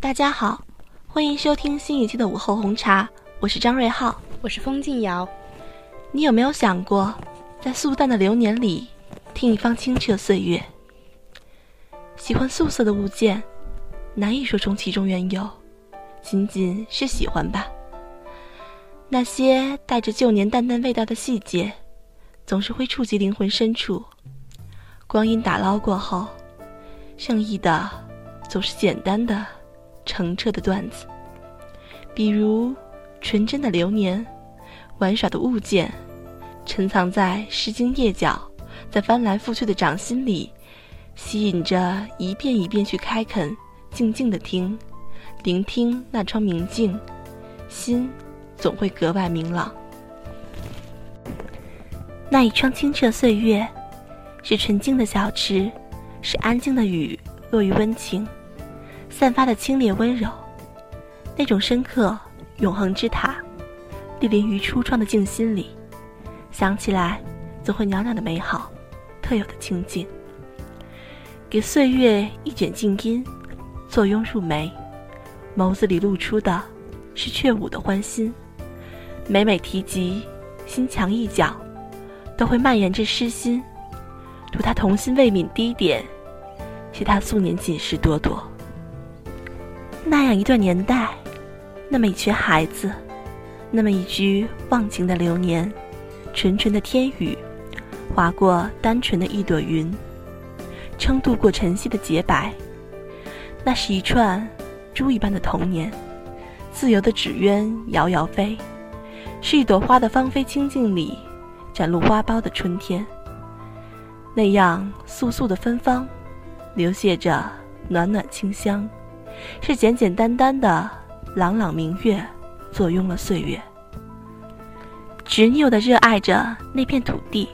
大家好，欢迎收听新一期的午后红茶，我是张瑞浩，我是风静瑶。你有没有想过，在素淡的流年里，听一方清澈岁月？喜欢素色的物件，难以说出其中缘由，仅仅是喜欢吧。那些带着旧年淡淡味道的细节，总是会触及灵魂深处。光阴打捞过后，剩余的总是简单的、澄澈的段子，比如纯真的流年，玩耍的物件，沉藏在诗经页角，在翻来覆去的掌心里，吸引着一遍一遍去开垦，静静的听，聆听那窗明镜，心总会格外明朗。那一窗清澈岁月。是纯净的小池，是安静的雨落于温情，散发的清冽温柔，那种深刻永恒之塔，莅临于初创的静心里，想起来总会袅袅的美好，特有的清静。给岁月一卷静音，坐拥入眉，眸子里露出的是雀舞的欢心，每每提及心墙一角，都会蔓延着诗心。图他童心未泯低点，惜他素年锦时朵朵。那样一段年代，那么一群孩子，那么一句忘情的流年，纯纯的天宇，划过单纯的一朵云，撑渡过晨曦的洁白。那是一串珠一般的童年，自由的纸鸢摇摇飞，是一朵花的芳菲清静里，展露花苞的春天。那样素素的芬芳，流泻着暖暖清香，是简简单单的朗朗明月，坐拥了岁月。执拗的热爱着那片土地，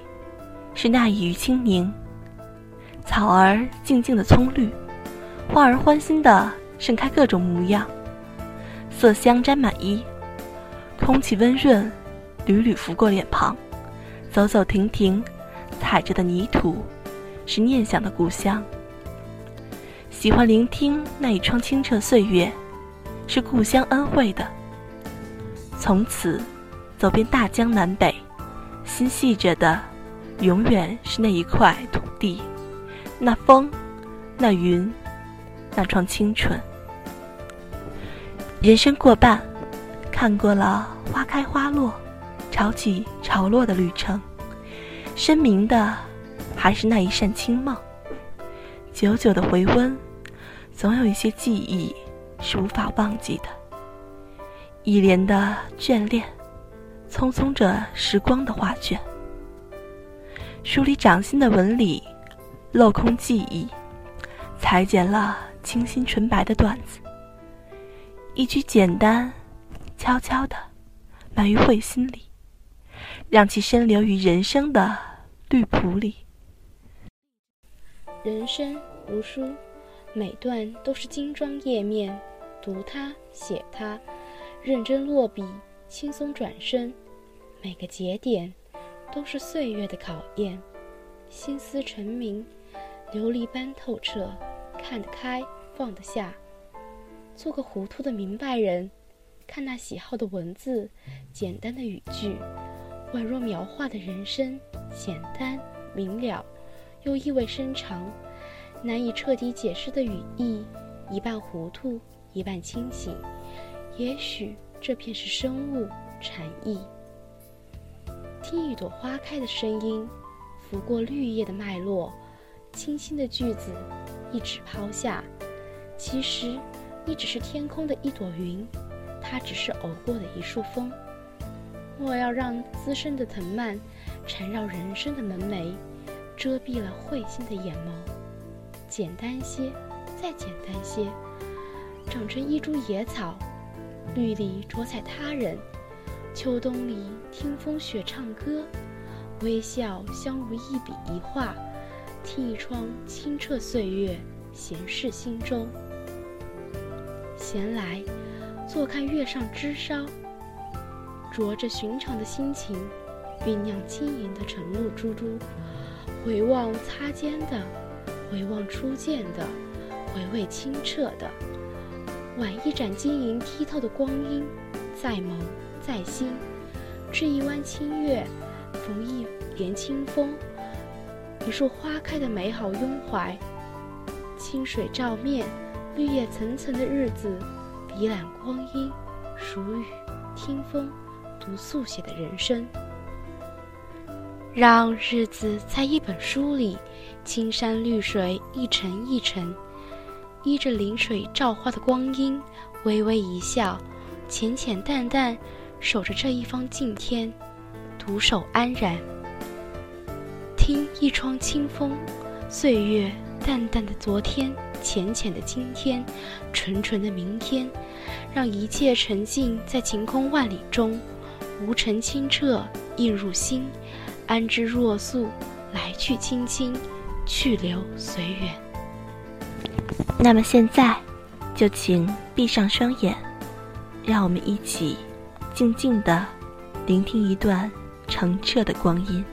是那一隅清明。草儿静静的葱绿，花儿欢欣的盛开各种模样，色香沾满衣，空气温润，缕缕拂过脸庞，走走停停。踩着的泥土，是念想的故乡。喜欢聆听那一窗清澈岁月，是故乡恩惠的。从此，走遍大江南北，心系着的，永远是那一块土地，那风，那云，那窗清纯。人生过半，看过了花开花落，潮起潮落的旅程。深明的，还是那一扇清梦。久久的回温，总有一些记忆是无法忘记的。一帘的眷恋，匆匆着时光的画卷。梳理掌心的纹理，镂空记忆，裁剪了清新纯白的段子。一句简单，悄悄的，埋于会心里。让其深留于人生的绿谱里。人生如书，每段都是精装页面，读它，写它，认真落笔，轻松转身，每个节点都是岁月的考验。心思澄明，琉璃般透彻，看得开，放得下，做个糊涂的明白人。看那喜好的文字，简单的语句。宛若描画的人生，简单明了，又意味深长，难以彻底解释的语义，一半糊涂，一半清醒。也许这便是生物禅意。听一朵花开的声音，拂过绿叶的脉络，清新的句子，一纸抛下。其实，你只是天空的一朵云，它只是偶过的一束风。莫要让滋生的藤蔓缠绕人生的门楣，遮蔽了慧心的眼眸。简单些，再简单些，长成一株野草，绿里着彩他人。秋冬里听风雪唱歌，微笑相如一笔一画。替一窗清澈岁月，闲适心中。闲来，坐看月上枝梢。着着寻常的心情，酝酿轻盈的晨露珠珠，回望擦肩的，回望初见的，回味清澈的，挽一盏晶莹剔透的光阴，再眸再新。织一弯清月，逢一帘清风，一束花开的美好拥怀。清水照面，绿叶层层的日子，笔览光阴，数雨，听风，读速写的人生。让日子在一本书里，青山绿水一程一程，依着临水照花的光阴，微微一笑，浅浅淡淡，守着这一方静天，独守安然。听一窗清风，岁月淡淡的昨天，浅浅的今天，纯纯的明天，让一切沉浸在晴空万里中，无尘清澈映入心。安之若素，来去轻轻，去留随缘。那么现在，就请闭上双眼，让我们一起静静的聆听一段澄澈的光阴。